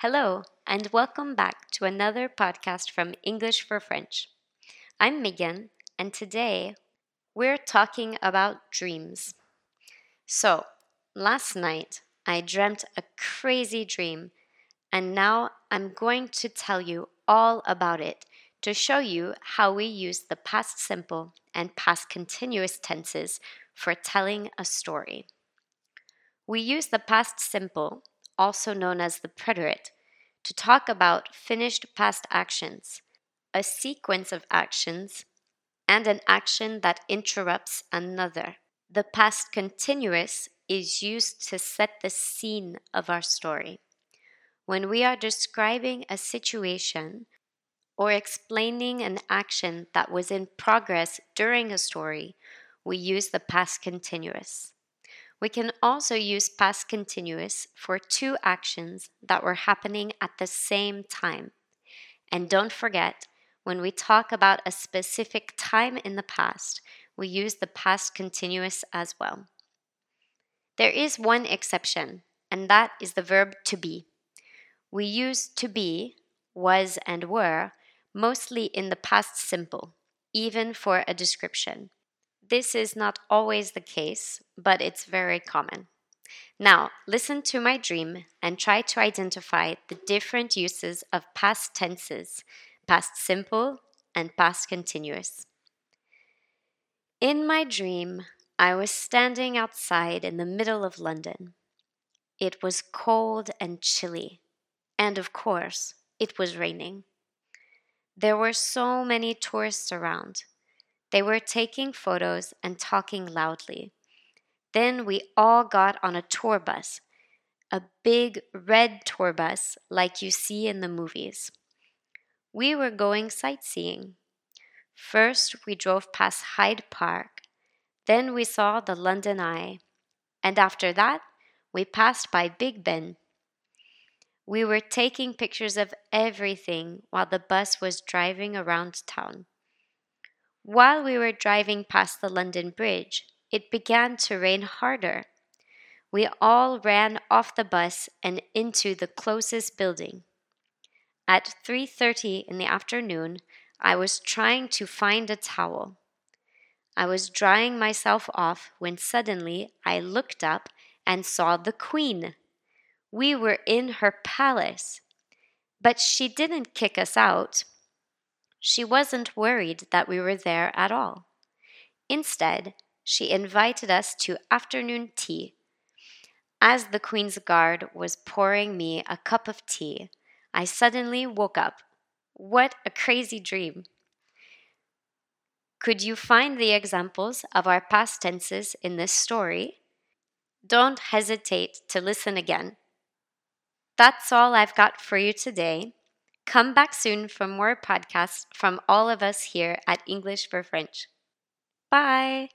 Hello, and welcome back to another podcast from English for French. I'm Megan, and today we're talking about dreams. So, last night I dreamt a crazy dream, and now I'm going to tell you all about it to show you how we use the past simple and past continuous tenses for telling a story. We use the past simple, also known as the preterite, to talk about finished past actions, a sequence of actions, and an action that interrupts another. The past continuous is used to set the scene of our story. When we are describing a situation or explaining an action that was in progress during a story, we use the past continuous. We can also use past continuous for two actions that were happening at the same time. And don't forget, when we talk about a specific time in the past, we use the past continuous as well. There is one exception, and that is the verb to be. We use to be, was, and were mostly in the past simple, even for a description. This is not always the case, but it's very common. Now, listen to my dream and try to identify the different uses of past tenses, past simple and past continuous. In my dream, I was standing outside in the middle of London. It was cold and chilly, and of course, it was raining. There were so many tourists around. They were taking photos and talking loudly. Then we all got on a tour bus, a big red tour bus like you see in the movies. We were going sightseeing. First, we drove past Hyde Park. Then we saw the London Eye. And after that, we passed by Big Ben. We were taking pictures of everything while the bus was driving around town. While we were driving past the London Bridge, it began to rain harder. We all ran off the bus and into the closest building. At 3:30 in the afternoon, I was trying to find a towel. I was drying myself off when suddenly I looked up and saw the queen. We were in her palace. But she didn't kick us out. She wasn't worried that we were there at all. Instead, she invited us to afternoon tea. As the Queen's guard was pouring me a cup of tea, I suddenly woke up. What a crazy dream! Could you find the examples of our past tenses in this story? Don't hesitate to listen again. That's all I've got for you today. Come back soon for more podcasts from all of us here at English for French. Bye.